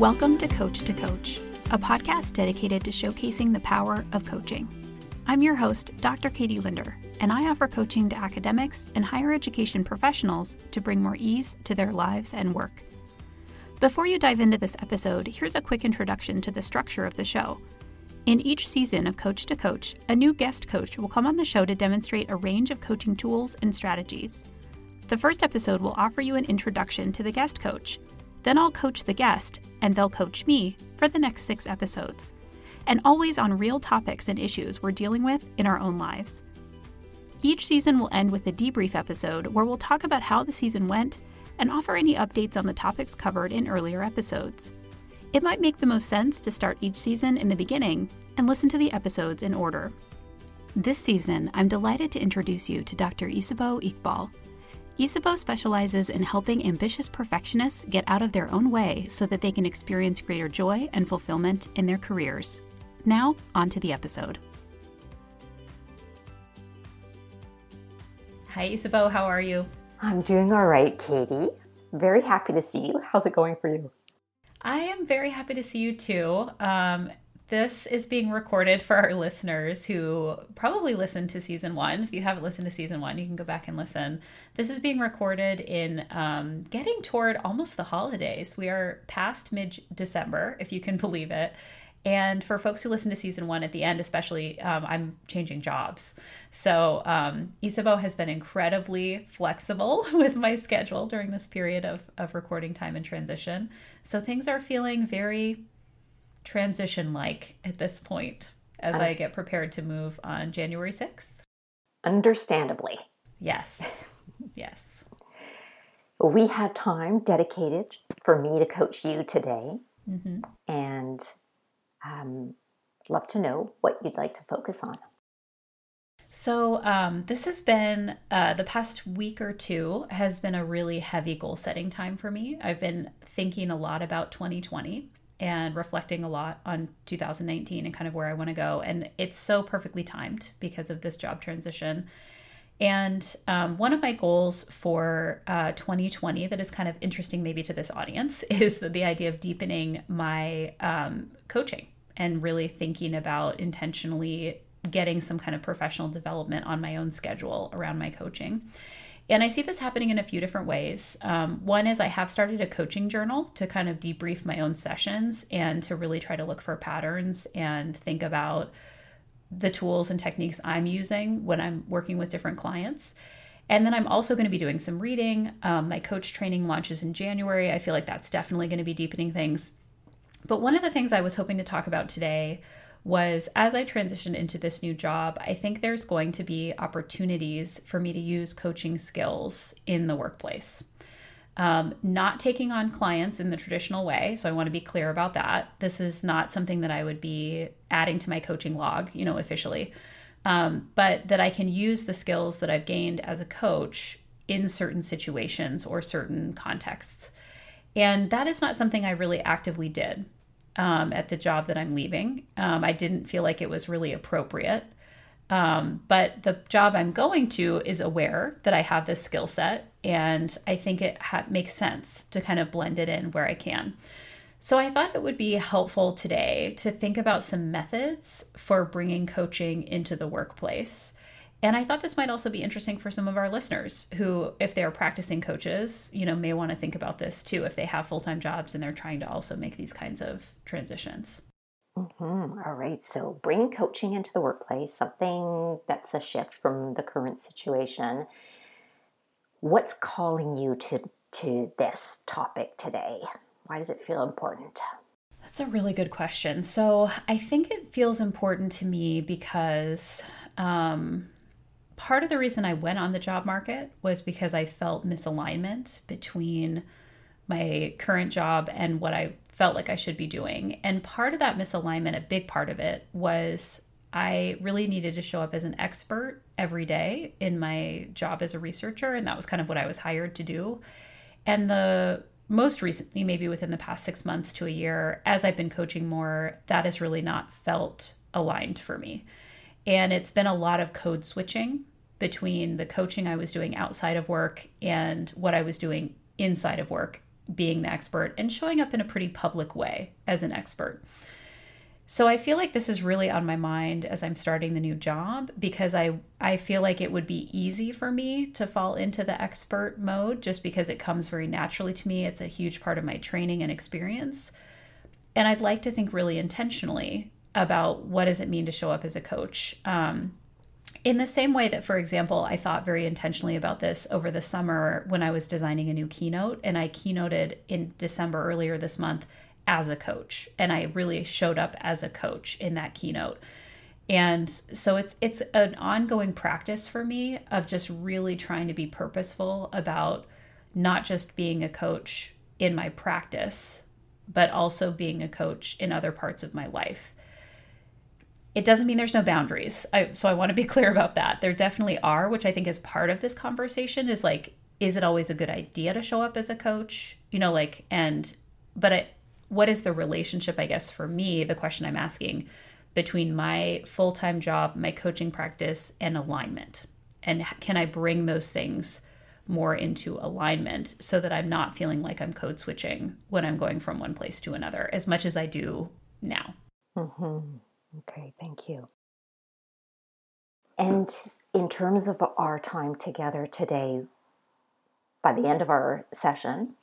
Welcome to Coach to Coach, a podcast dedicated to showcasing the power of coaching. I'm your host, Dr. Katie Linder, and I offer coaching to academics and higher education professionals to bring more ease to their lives and work. Before you dive into this episode, here's a quick introduction to the structure of the show. In each season of Coach to Coach, a new guest coach will come on the show to demonstrate a range of coaching tools and strategies. The first episode will offer you an introduction to the guest coach. Then I'll coach the guest, and they'll coach me for the next six episodes. And always on real topics and issues we're dealing with in our own lives. Each season will end with a debrief episode where we'll talk about how the season went and offer any updates on the topics covered in earlier episodes. It might make the most sense to start each season in the beginning and listen to the episodes in order. This season, I'm delighted to introduce you to Dr. Isabeau Iqbal. Isabeau specializes in helping ambitious perfectionists get out of their own way so that they can experience greater joy and fulfillment in their careers. Now, on to the episode. Hi, Isabeau. How are you? I'm doing all right, Katie. Very happy to see you. How's it going for you? I am very happy to see you too. Um, this is being recorded for our listeners who probably listened to season one. If you haven't listened to season one, you can go back and listen. This is being recorded in um, getting toward almost the holidays. We are past mid December, if you can believe it. And for folks who listen to season one at the end, especially, um, I'm changing jobs. So um, Isabeau has been incredibly flexible with my schedule during this period of, of recording time and transition. So things are feeling very transition like at this point as I get prepared to move on January 6th? Understandably. Yes. yes. We have time dedicated for me to coach you today. Mm-hmm. And um, love to know what you'd like to focus on. So, um, this has been uh, the past week or two has been a really heavy goal setting time for me. I've been thinking a lot about 2020 and reflecting a lot on 2019 and kind of where I want to go. And it's so perfectly timed because of this job transition. And um, one of my goals for uh, 2020 that is kind of interesting, maybe to this audience, is the, the idea of deepening my um, coaching and really thinking about intentionally getting some kind of professional development on my own schedule around my coaching. And I see this happening in a few different ways. Um, one is I have started a coaching journal to kind of debrief my own sessions and to really try to look for patterns and think about the tools and techniques I'm using when I'm working with different clients. And then I'm also going to be doing some reading. Um, my coach training launches in January. I feel like that's definitely going to be deepening things. But one of the things I was hoping to talk about today was as I transitioned into this new job, I think there's going to be opportunities for me to use coaching skills in the workplace. Um, not taking on clients in the traditional way. So I want to be clear about that. This is not something that I would be adding to my coaching log, you know, officially. Um, but that I can use the skills that I've gained as a coach in certain situations or certain contexts. And that is not something I really actively did um, at the job that I'm leaving. Um, I didn't feel like it was really appropriate. Um, but the job I'm going to is aware that I have this skill set, and I think it ha- makes sense to kind of blend it in where I can. So I thought it would be helpful today to think about some methods for bringing coaching into the workplace and I thought this might also be interesting for some of our listeners who, if they're practicing coaches, you know, may want to think about this too if they have full time jobs and they're trying to also make these kinds of transitions. Mm-hmm. All right. So bring coaching into the workplace, something that's a shift from the current situation. What's calling you to, to this topic today? Why does it feel important? That's a really good question. So I think it feels important to me because um, part of the reason I went on the job market was because I felt misalignment between my current job and what I felt like I should be doing. And part of that misalignment, a big part of it, was I really needed to show up as an expert every day in my job as a researcher. And that was kind of what I was hired to do. And the most recently, maybe within the past six months to a year, as I've been coaching more, that has really not felt aligned for me. And it's been a lot of code switching between the coaching I was doing outside of work and what I was doing inside of work being the expert and showing up in a pretty public way as an expert. So I feel like this is really on my mind as I'm starting the new job because I I feel like it would be easy for me to fall into the expert mode just because it comes very naturally to me. It's a huge part of my training and experience. And I'd like to think really intentionally about what does it mean to show up as a coach. Um, in the same way that, for example, I thought very intentionally about this over the summer when I was designing a new keynote, and I keynoted in December earlier this month as a coach and I really showed up as a coach in that keynote. And so it's it's an ongoing practice for me of just really trying to be purposeful about not just being a coach in my practice, but also being a coach in other parts of my life. It doesn't mean there's no boundaries. I, so I want to be clear about that. There definitely are, which I think is part of this conversation is like, is it always a good idea to show up as a coach? You know, like, and, but I, what is the relationship, I guess, for me, the question I'm asking between my full time job, my coaching practice, and alignment? And can I bring those things more into alignment so that I'm not feeling like I'm code switching when I'm going from one place to another as much as I do now? Mm-hmm. Okay, thank you. And in terms of our time together today, by the end of our session,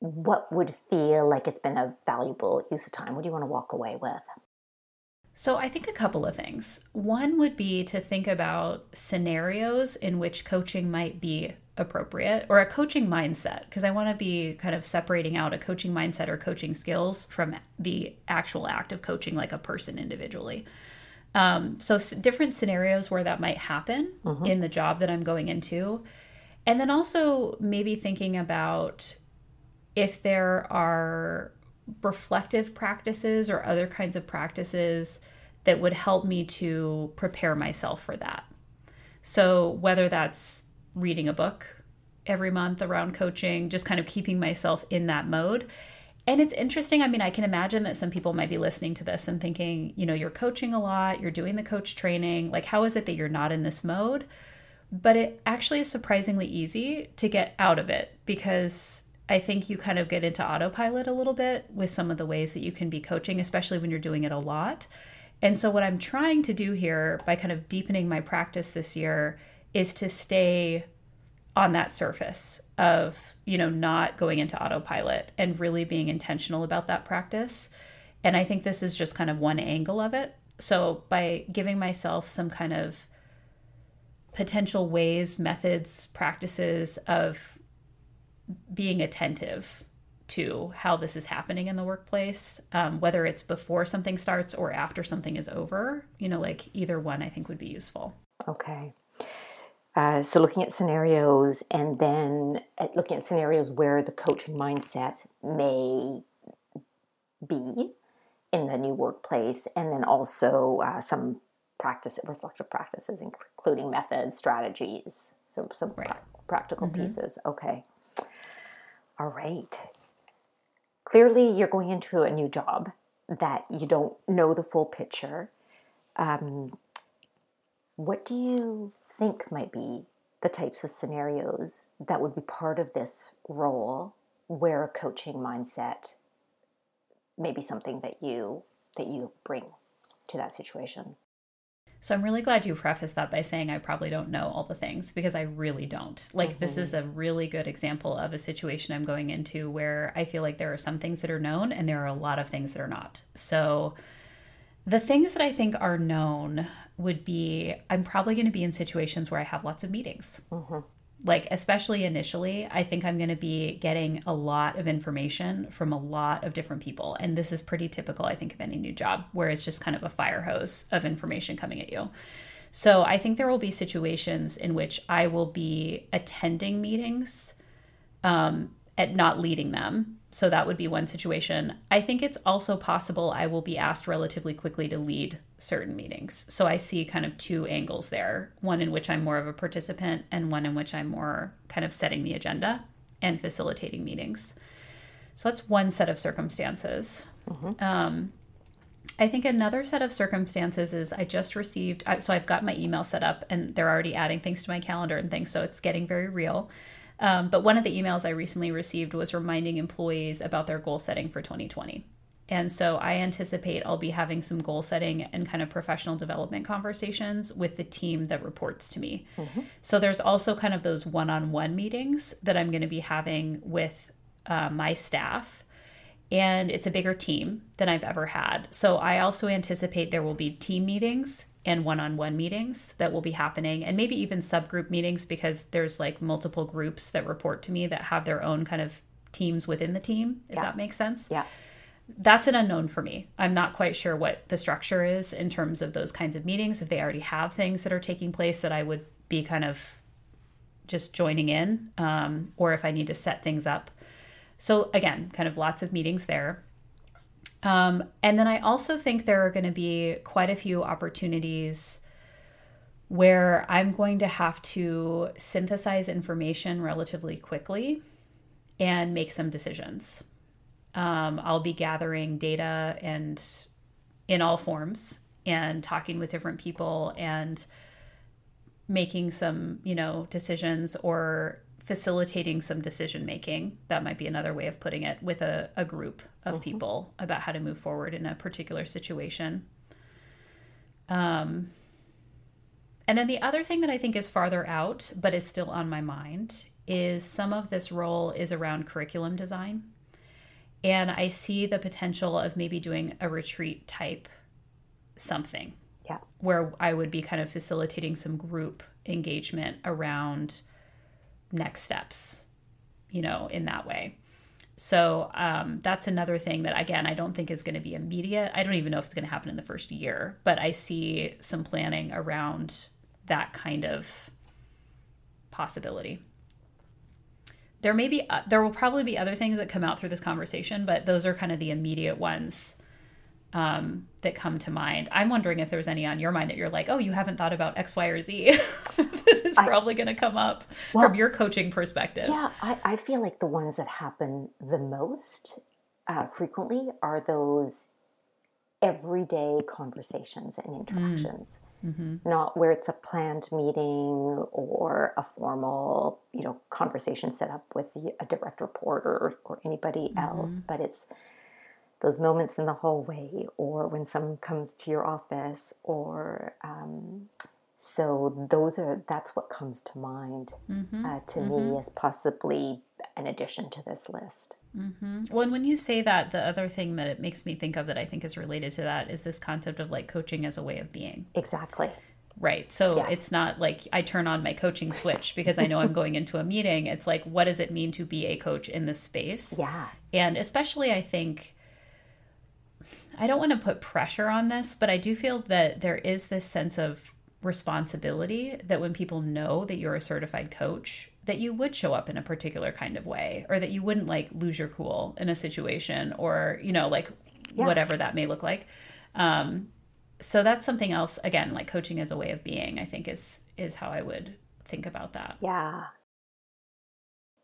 what would feel like it's been a valuable use of time? What do you want to walk away with? So, I think a couple of things. One would be to think about scenarios in which coaching might be appropriate or a coaching mindset, because I want to be kind of separating out a coaching mindset or coaching skills from the actual act of coaching like a person individually. Um, so, s- different scenarios where that might happen mm-hmm. in the job that I'm going into. And then also maybe thinking about if there are reflective practices or other kinds of practices that would help me to prepare myself for that. So, whether that's reading a book every month around coaching, just kind of keeping myself in that mode. And it's interesting. I mean, I can imagine that some people might be listening to this and thinking, you know, you're coaching a lot, you're doing the coach training. Like, how is it that you're not in this mode? But it actually is surprisingly easy to get out of it because I think you kind of get into autopilot a little bit with some of the ways that you can be coaching, especially when you're doing it a lot. And so, what I'm trying to do here by kind of deepening my practice this year is to stay on that surface of, you know, not going into autopilot and really being intentional about that practice. And I think this is just kind of one angle of it. So, by giving myself some kind of potential ways, methods, practices of being attentive to how this is happening in the workplace, um, whether it's before something starts or after something is over. You know, like either one I think would be useful. Okay. Uh, so looking at scenarios and then at looking at scenarios where the coach mindset may be in the new workplace, and then also uh, some practice reflective practices, including methods, strategies, so some right. pra- practical mm-hmm. pieces. Okay. All right. Clearly, you're going into a new job that you don't know the full picture. Um, what do you think might be the types of scenarios that would be part of this role where a coaching mindset may be something that you that you bring to that situation? So I'm really glad you prefaced that by saying I probably don't know all the things because I really don't. Like, mm-hmm. this is a really good example of a situation I'm going into where I feel like there are some things that are known and there are a lot of things that are not. So, the things that I think are known would be I'm probably going to be in situations where I have lots of meetings. Mm-hmm. Like especially initially i think i'm going to be getting a lot of information from a lot of different people. And this is pretty typical i think of any new job where it's just kind of a fire hose of information coming at you. So i think there will be situations in which i will be attending meetings um, at not leading them so that would be one situation. I think it's also possible I will be asked relatively quickly to lead certain meetings. So I see kind of two angles there one in which I'm more of a participant, and one in which I'm more kind of setting the agenda and facilitating meetings. So that's one set of circumstances. Mm-hmm. Um, I think another set of circumstances is I just received, so I've got my email set up and they're already adding things to my calendar and things. So it's getting very real. Um, but one of the emails I recently received was reminding employees about their goal setting for 2020. And so I anticipate I'll be having some goal setting and kind of professional development conversations with the team that reports to me. Mm-hmm. So there's also kind of those one on one meetings that I'm going to be having with uh, my staff. And it's a bigger team than I've ever had. So I also anticipate there will be team meetings and one on one meetings that will be happening, and maybe even subgroup meetings because there's like multiple groups that report to me that have their own kind of teams within the team, if yeah. that makes sense. Yeah that's an unknown for me. I'm not quite sure what the structure is in terms of those kinds of meetings. If they already have things that are taking place that I would be kind of just joining in, um, or if I need to set things up. So, again, kind of lots of meetings there. Um, and then I also think there are going to be quite a few opportunities where I'm going to have to synthesize information relatively quickly and make some decisions. Um, I'll be gathering data and in all forms and talking with different people and making some, you know, decisions or facilitating some decision making. That might be another way of putting it with a, a group of mm-hmm. people about how to move forward in a particular situation. Um, and then the other thing that I think is farther out, but is still on my mind, is some of this role is around curriculum design. And I see the potential of maybe doing a retreat type something. Yeah. Where I would be kind of facilitating some group engagement around next steps, you know, in that way. So um, that's another thing that, again, I don't think is going to be immediate. I don't even know if it's going to happen in the first year, but I see some planning around that kind of possibility there may be uh, there will probably be other things that come out through this conversation but those are kind of the immediate ones um, that come to mind. I'm wondering if there's any on your mind that you're like oh you haven't thought about x y or z. This is probably going to come up well, from your coaching perspective. Yeah I, I, feel like the ones that happen the most uh, frequently are those everyday conversations and interactions. Mm. Mm-hmm. not where it's a planned meeting or a formal, you know, conversation set up with a direct reporter or, or anybody mm-hmm. else, but it's those moments in the hallway or when someone comes to your office or um, so those are that's what comes to mind mm-hmm. uh, to mm-hmm. me as possibly an addition to this list mm-hmm. well and when you say that the other thing that it makes me think of that i think is related to that is this concept of like coaching as a way of being exactly right so yes. it's not like i turn on my coaching switch because i know i'm going into a meeting it's like what does it mean to be a coach in this space yeah and especially i think I don't want to put pressure on this, but I do feel that there is this sense of responsibility that when people know that you're a certified coach that you would show up in a particular kind of way or that you wouldn't like lose your cool in a situation or you know like yeah. whatever that may look like. Um so that's something else again like coaching as a way of being i think is is how i would think about that. Yeah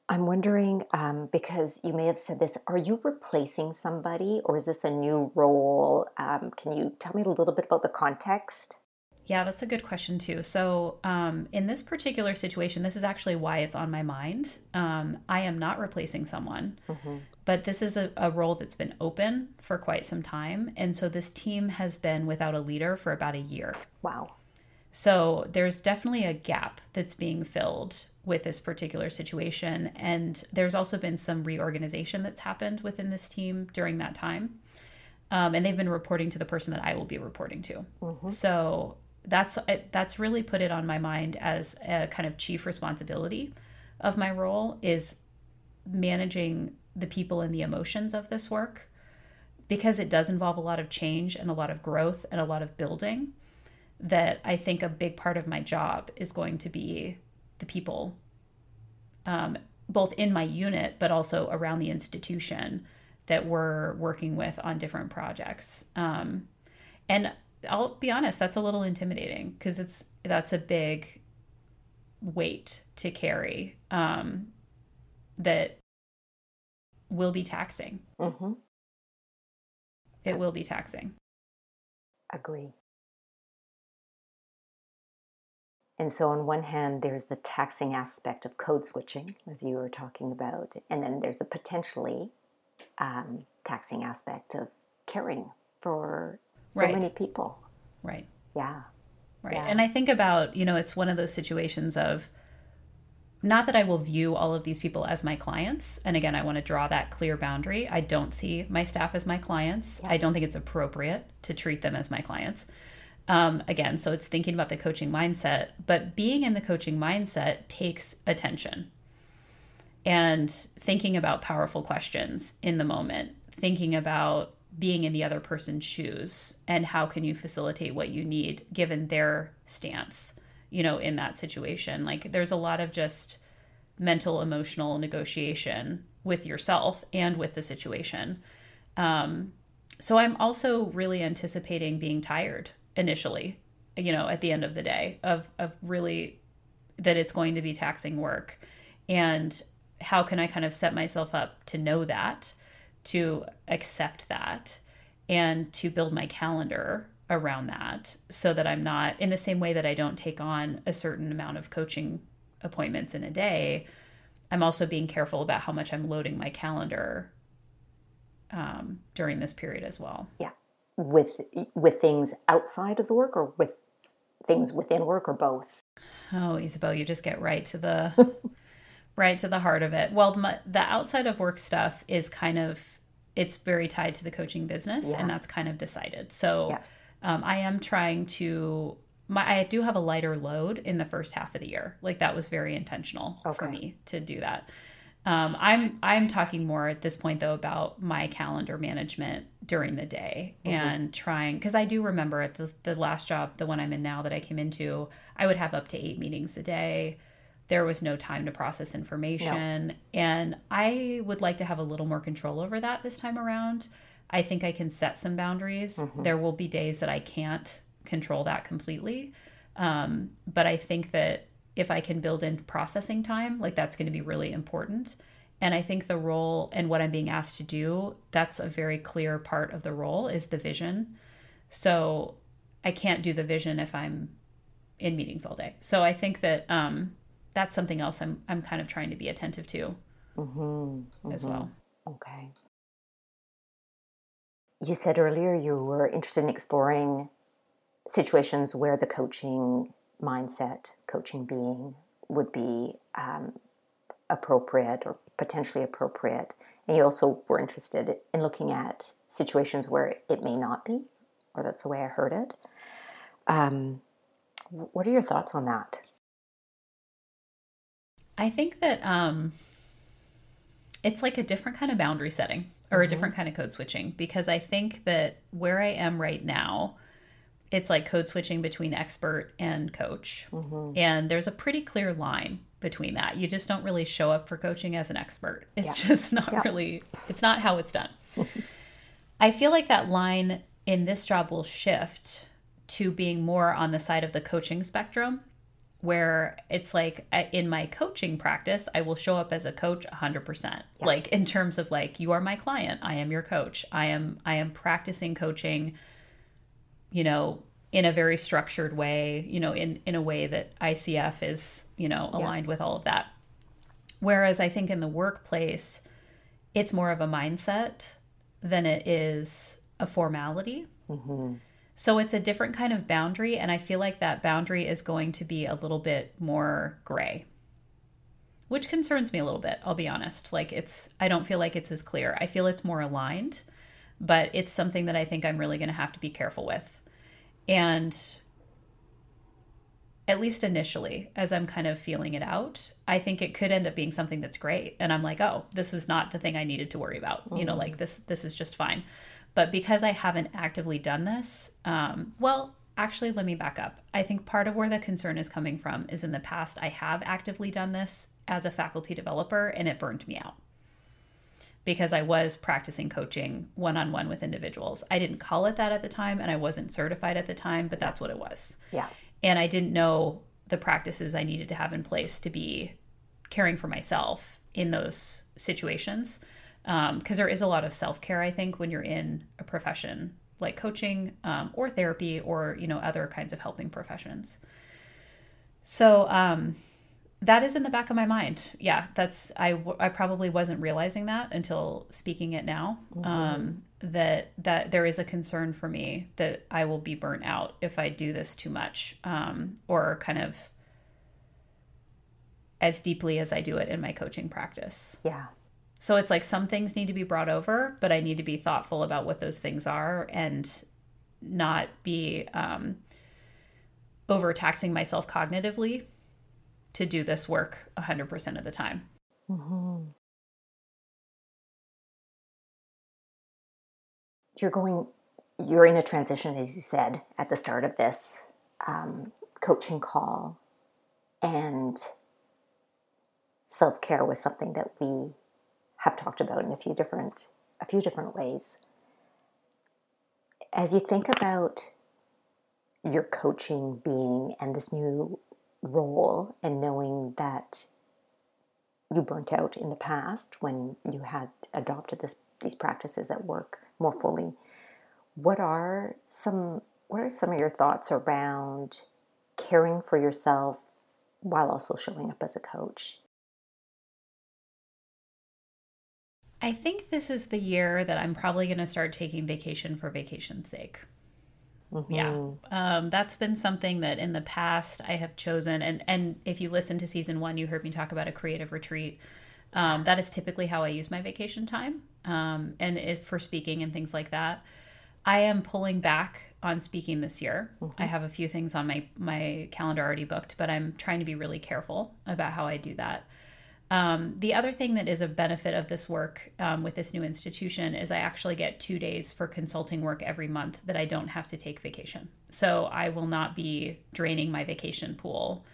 i'm wondering um, because you may have said this are you replacing somebody or is this a new role um, can you tell me a little bit about the context yeah, that's a good question too. So, um, in this particular situation, this is actually why it's on my mind. Um, I am not replacing someone, mm-hmm. but this is a, a, role that's been open for quite some time. And so, this team has been without a leader for about a year. Wow. So, there's definitely a gap that's being filled with this particular situation. And there's also been some reorganization that's happened within this team during that time. Um, and they've been reporting to the person that I will be reporting to. Mm-hmm. So that's that's really put it on my mind as a kind of chief responsibility of my role is managing the people and the emotions of this work because it does involve a lot of change and a lot of growth and a lot of building that i think a big part of my job is going to be the people um, both in my unit but also around the institution that we're working with on different projects um, and I'll be honest, that's a little intimidating because it's that's a big weight to carry um, that will be taxing. Mm-hmm. It will be taxing. Agree. And so, on one hand, there's the taxing aspect of code switching, as you were talking about, and then there's a potentially um, taxing aspect of caring for so Right. many people. Right. Yeah. Right. Yeah. And I think about, you know, it's one of those situations of not that I will view all of these people as my clients. And again, I want to draw that clear boundary. I don't see my staff as my clients. I don't think it's appropriate to treat them as my clients. Um, again, so it's thinking about the coaching mindset, but being in the coaching mindset takes attention and thinking about powerful questions in the moment, thinking about being in the other person's shoes and how can you facilitate what you need given their stance, you know, in that situation. Like there's a lot of just mental emotional negotiation with yourself and with the situation. Um, so I'm also really anticipating being tired initially, you know, at the end of the day of of really that it's going to be taxing work and how can I kind of set myself up to know that, to accept that and to build my calendar around that so that I'm not in the same way that I don't take on a certain amount of coaching appointments in a day. I'm also being careful about how much I'm loading my calendar um, during this period as well. Yeah. With with things outside of the work or with things within work or both? Oh, Isabeau, you just get right to the right to the heart of it. Well, my, the outside of work stuff is kind of it's very tied to the coaching business, Yeah. and that's kind of decided. So, Yeah. um, I am trying to. My I do have a lighter load in the first half of the year. Like that was very intentional for me to do that. Um, I'm I'm talking more at this point though about my calendar management during the day and trying because I do remember at the the last job, the one I'm in now that I came into, I would have up to eight meetings a day. There was no time to process information, and I would like to have a little more control over that this time around. I think I can set some boundaries. There will be days that I can't control that completely, um, but I think that if I can build in processing time, like that's going to be really important. And I think the role and what I'm being asked to do, that's a very clear part of the role is the vision. So I can't do the vision if I'm in meetings all day. So I think that um, that's something else I'm I'm kind of trying to be attentive to Mm-hmm. as well. Okay. You said earlier you were interested in exploring situations where the coaching mindset, coaching being, would be um, appropriate or potentially appropriate. And you also were interested in looking at situations where it may not be, or that's the way I heard it. Um, what are your thoughts on that? I think that um, it's like a different kind of boundary setting or a different kind of code switching because I think that where I am right now, it's like code switching between expert and coach. Mm-hmm. And there's a pretty clear line between that. You just don't really show up for coaching as an expert. It's just not Yeah. really, it's not how it's done. I feel like that line in this job will shift to being more on the side of the coaching spectrum where it's like uh, in my coaching practice i will show up as a coach 100% like in terms of like you are my client i am your coach i am i am practicing coaching you know in a very structured way you know in in a way that icf is you know aligned with all of that whereas i think in the workplace it's more of a mindset than it is a formality mm-hmm. so it's a different kind of boundary, and I feel like that boundary is going to be a little bit more gray, which concerns me a little bit. I'll be honest. Like it's, I don't feel like it's as clear. I feel it's more aligned, but it's something that I think I'm really going to have to be careful with. And at least initially, as I'm kind of feeling it out, I think it could end up being something that's great. And I'm like, oh, this is not the thing I needed to worry about. You know, like this, this is just fine. But because I haven't actively done this, um, well, actually, let me back up. I think part of where the concern is coming from is in the past, I have actively done this as a faculty developer and it burned me out because I was practicing coaching one on one with individuals. I didn't call it that at the time and I wasn't certified at the time, but that's what it was. Yeah. And I didn't know the practices I needed to have in place to be caring for myself in those situations. Because there is a lot of self care, I think, when you're in a profession like coaching um, or therapy or you know other kinds of helping professions. So, um, that is in the back of my mind. Yeah, that's I I probably wasn't realizing that until speaking it now. Mm-hmm. Um, that that there is a concern for me that I will be burnt out if I do this too much, um, or kind of as deeply as I do it in my coaching practice. Yeah. So it's like some things need to be brought over, but I need to be thoughtful about what those things are and not be um, overtaxing myself cognitively to do this work 100% of the time. Mm-hmm. You're going, you're in a transition, as you said at the start of this um, coaching call, and self care was something that we have talked about in a few different a few different ways. As you think about your coaching being and this new role and knowing that you burnt out in the past when you had adopted this, these practices at work more fully. What are some what are some of your thoughts around caring for yourself while also showing up as a coach? I think this is the year that I'm probably going to start taking vacation for vacation's sake. Mm-hmm. Yeah. Um, that's been something that in the past I have chosen. And, and if you listen to season one, you heard me talk about a creative retreat. Um, that is typically how I use my vacation time. Um, and if for speaking and things like that, I am pulling back on speaking this year. Mm-hmm. I have a few things on my, my calendar already booked, but I'm trying to be really careful about how I do that. Um, the other thing that is a benefit of this work um, with this new institution is I actually get two days for consulting work every month that I don't have to take vacation. So I will not be draining my vacation pool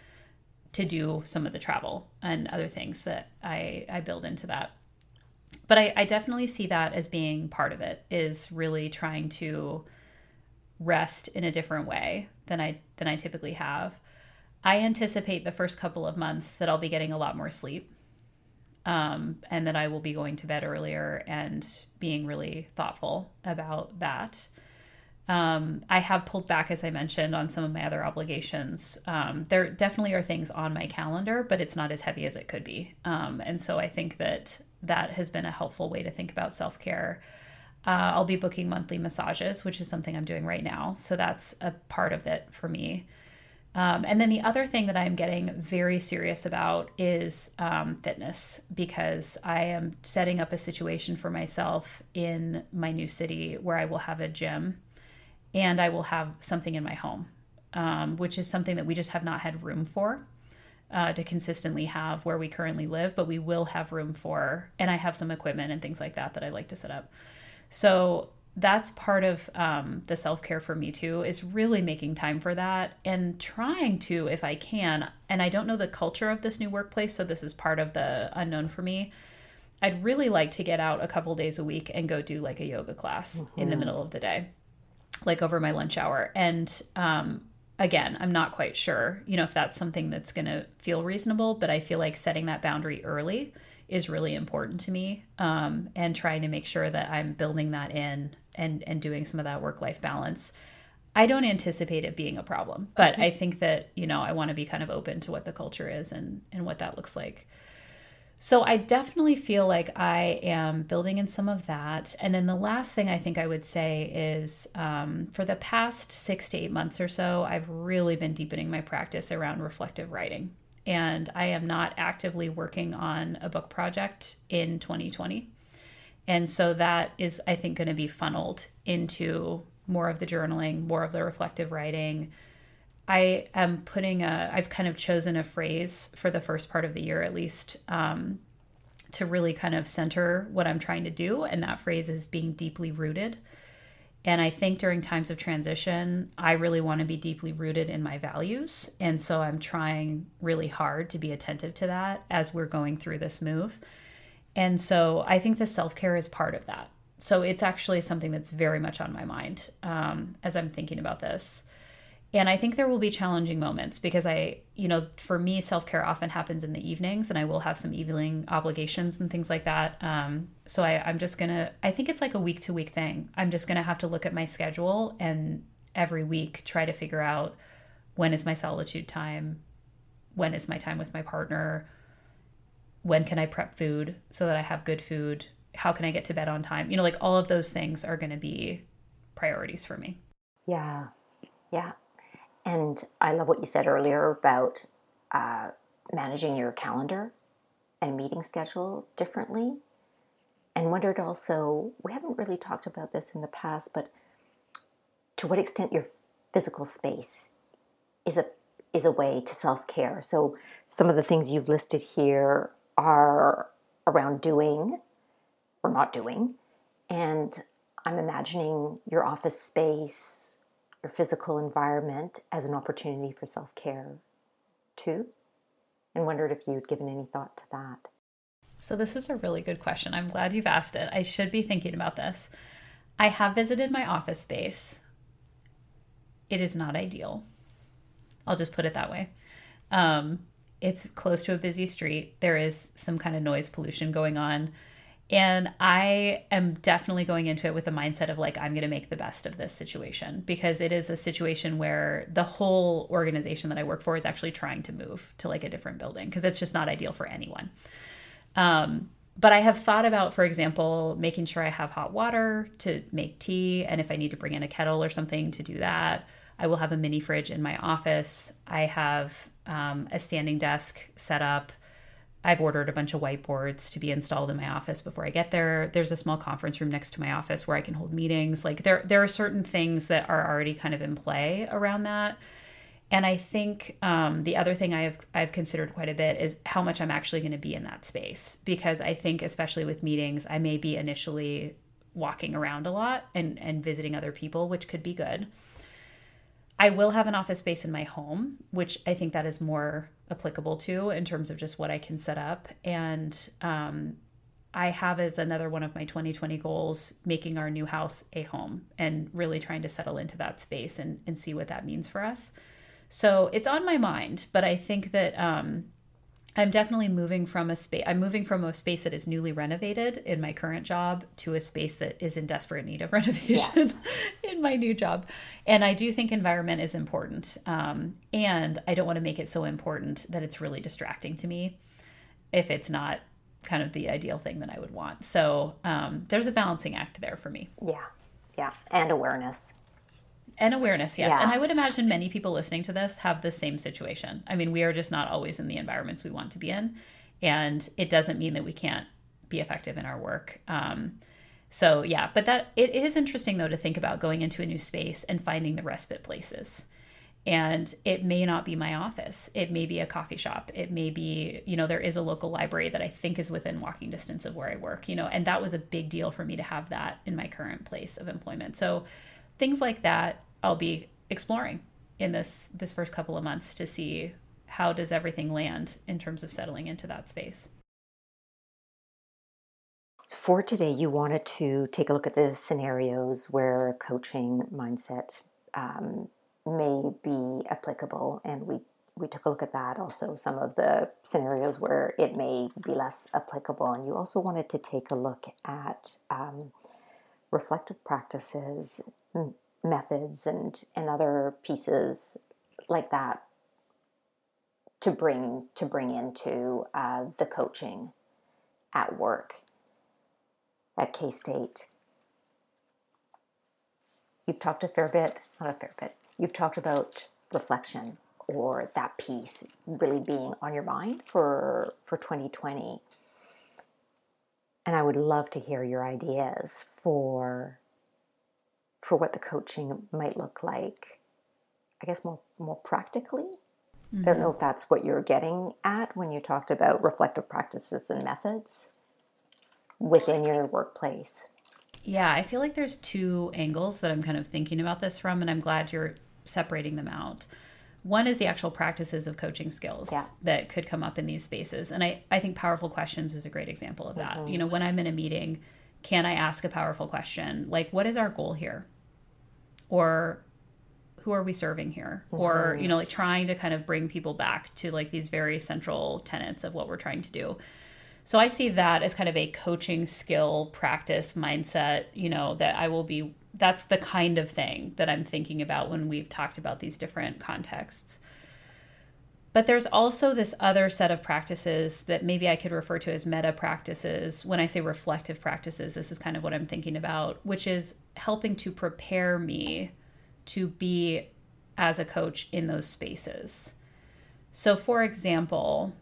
to do some of the travel and other things that I, I build into that. But I, I definitely see that as being part of it, is really trying to rest in a different way than I than I typically have. I anticipate the first couple of months that I'll be getting a lot more sleep um, and that I will be going to bed earlier and being really thoughtful about that. Um, I have pulled back, as I mentioned, on some of my other obligations. Um, there definitely are things on my calendar, but it's not as heavy as it could be. Um, and so I think that that has been a helpful way to think about self care. Uh, I'll be booking monthly massages, which is something I'm doing right now. So that's a part of it for me. Um, and then the other thing that I'm getting very serious about is um, fitness because I am setting up a situation for myself in my new city where I will have a gym and I will have something in my home, um, which is something that we just have not had room for. Uh, to consistently have where we currently live, but we will have room for, and I have some equipment and things like that that I like to set up. So that's part of um, the self care for me too, is really making time for that and trying to, if I can. And I don't know the culture of this new workplace, so this is part of the unknown for me. I'd really like to get out a couple days a week and go do like a yoga class mm-hmm. in the mm-hmm. middle of the day, like over my lunch hour. And um, again, I'm not quite sure, you know, if that's something that's going to feel reasonable, but I feel like setting that boundary early is really important to me um, and trying to make sure that i'm building that in and and doing some of that work life balance. I don't anticipate it being a problem but mm-hmm. i think that you know i want to be kind of open to what the culture is and and what that looks like. So i definitely feel like i am building in some of that. And then the last thing i think i would say is um, for the past six to eight months or so i've really been deepening my practice around reflective writing and I am not actively working on a book project in 2020. And so that is, I think, going to be funneled into more of the journaling, more of the reflective writing. I am putting a, I've kind of chosen a phrase for the first part of the year at least um, to really kind of center what I'm trying to do. And that phrase is being deeply rooted. And I think during times of transition, I really want to be deeply rooted in my values. And so I'm trying really hard to be attentive to that as we're going through this move. And so I think the self care is part of that. So it's actually something that's very much on my mind um, as I'm thinking about this. And I think there will be challenging moments because I, you know, for me, self care often happens in the evenings and I will have some evening obligations and things like that. Um, so I, I'm just going to, I think it's like a week to week thing. I'm just going to have to look at my schedule and every week try to figure out when is my solitude time when is my time with my partner? When can I prep food so that I have good food? How can I get to bed on time? You know, like all of those things are going to be priorities for me. Yeah. Yeah. And I love what you said earlier about uh, managing your calendar and meeting schedule differently. And wondered also, we haven't really talked about this in the past, but to what extent your physical space is a is a way to self-care. So some of the things you've listed here are around doing or not doing. And I'm imagining your office space, your physical environment as an opportunity for self-care too. And wondered if you'd given any thought to that. So, this is a really good question. I'm glad you've asked it. I should be thinking about this. I have visited my office space. It is not ideal. I'll just put it that way. Um, it's close to a busy street. There is some kind of noise pollution going on. And I am definitely going into it with the mindset of like, I'm going to make the best of this situation because it is a situation where the whole organization that I work for is actually trying to move to like a different building because it's just not ideal for anyone. Um, but I have thought about, for example, making sure I have hot water to make tea. And if I need to bring in a kettle or something to do that, I will have a mini fridge in my office. I have um, a standing desk set up. I've ordered a bunch of whiteboards to be installed in my office before I get there. There's a small conference room next to my office where I can hold meetings. Like there, there are certain things that are already kind of in play around that and I think um, the other thing I have I've considered quite a bit is how much I'm actually going to be in that space because I think especially with meetings I may be initially walking around a lot and and visiting other people, which could be good. I will have an office space in my home, which I think that is more applicable to in terms of just what I can set up. And um, I have as another one of my 2020 goals making our new house a home and really trying to settle into that space and, and see what that means for us. So it's on my mind, but I think that um, I'm definitely moving from a space. I'm moving from a space that is newly renovated in my current job to a space that is in desperate need of renovation yes. in my new job. And I do think environment is important. Um, and I don't want to make it so important that it's really distracting to me if it's not kind of the ideal thing that I would want. So um, there's a balancing act there for me. Yeah. Yeah. And awareness. And awareness, yes. Yeah. And I would imagine many people listening to this have the same situation. I mean, we are just not always in the environments we want to be in. And it doesn't mean that we can't be effective in our work. Um, so, yeah, but that it is interesting, though, to think about going into a new space and finding the respite places. And it may not be my office. It may be a coffee shop. It may be, you know, there is a local library that I think is within walking distance of where I work, you know, and that was a big deal for me to have that in my current place of employment. So, things like that I'll be exploring in this this first couple of months to see how does everything land in terms of settling into that space. For today, you wanted to take a look at the scenarios where coaching mindset um, may be applicable, and we we took a look at that. Also, some of the scenarios where it may be less applicable, and you also wanted to take a look at um, reflective practices, methods and and other pieces like that to bring to bring into uh, the coaching at work at K State. You've talked a fair bit, not a fair bit. You've talked about reflection or that piece really being on your mind for for 2020. And I would love to hear your ideas for for what the coaching might look like, I guess more more practically. Mm-hmm. I don't know mm-hmm. if that's what you're getting at when you talked about reflective practices and methods within your workplace. Yeah, I feel like there's two angles that I'm kind of thinking about this from, and I'm glad you're separating them out. One is the actual practices of coaching skills yeah. that could come up in these spaces. And I, I think powerful questions is a great example of that. Mm-hmm. You know, when I'm in a meeting, can I ask a powerful question? Like, what is our goal here? Or who are we serving here? Mm-hmm. Or, you know, like trying to kind of bring people back to like these very central tenets of what we're trying to do. So I see that as kind of a coaching skill practice mindset, you know, that I will be that's the kind of thing that I'm thinking about when we've talked about these different contexts. But there's also this other set of practices that maybe I could refer to as meta practices. When I say reflective practices, this is kind of what I'm thinking about, which is helping to prepare me to be as a coach in those spaces. So, for example,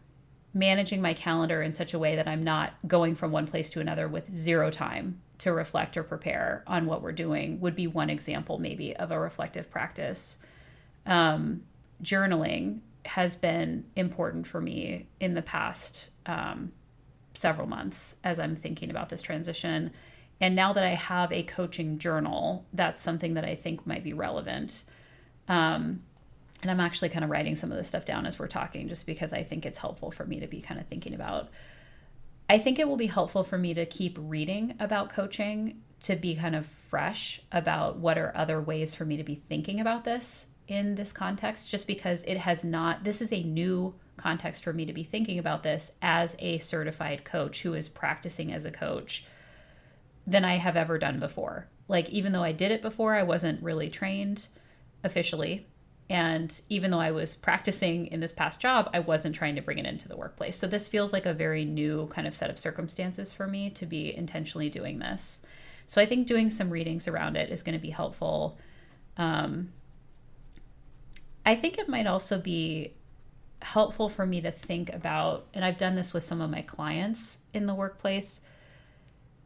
managing my calendar in such a way that I'm not going from one place to another with zero time to reflect or prepare on what we're doing would be one example, maybe, of a reflective practice. Um, journaling has been important for me in the past um, several months as I'm thinking about this transition. And now that I have a coaching journal, that's something that I think might be relevant. Um, and I'm actually kind of writing some of this stuff down as we're talking, just because I think it's helpful for me to be kind of thinking about. I think it will be helpful for me to keep reading about coaching to be kind of fresh about what are other ways for me to be thinking about this in this context, just because it has not, this is a new context for me to be thinking about this as a certified coach who is practicing as a coach than I have ever done before. Like, even though I did it before, I wasn't really trained officially and even though I was practicing in this past job, I wasn't trying to bring it into the workplace. So this feels like a very new kind of set of circumstances for me to be intentionally doing this. So I think doing some readings around it is going to be helpful. Um, I think it might also be helpful for me to think about, and I've done this with some of my clients in the workplace,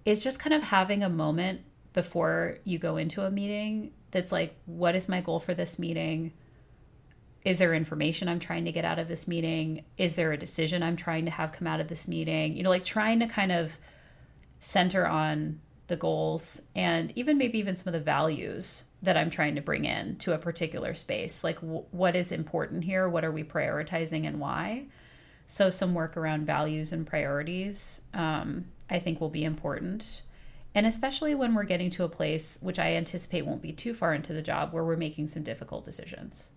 is just kind of having a moment before you go into a meeting that's like, what is my goal for this meeting? is there information I'm trying to get out of this meeting? Is there a decision I'm trying to have come out of this meeting? You know, like trying to kind of center on the goals and even maybe even some of the values that I'm trying to bring in to a particular space. Like, w- what is important here? What are we prioritizing and why? So, some work around values and priorities, um, I think, will be important. And especially when we're getting to a place, which I anticipate won't be too far into the job, where we're making some difficult decisions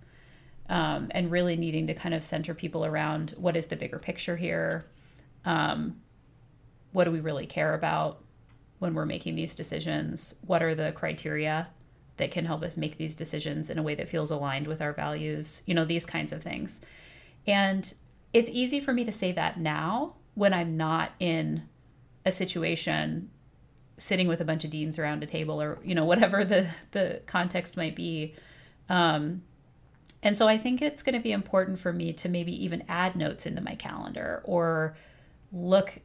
um, and really needing to kind of center people around what is the bigger picture here? Um, what do we really care about when we're making these decisions? What are the criteria that can help us make these decisions in a way that feels aligned with our values? You know, these kinds of things. And it's easy for me to say that now when I'm not in a situation sitting with a bunch of deans around a table or you know whatever the the context might be um, and so I think it's going to be important for me to maybe even add notes into my calendar or look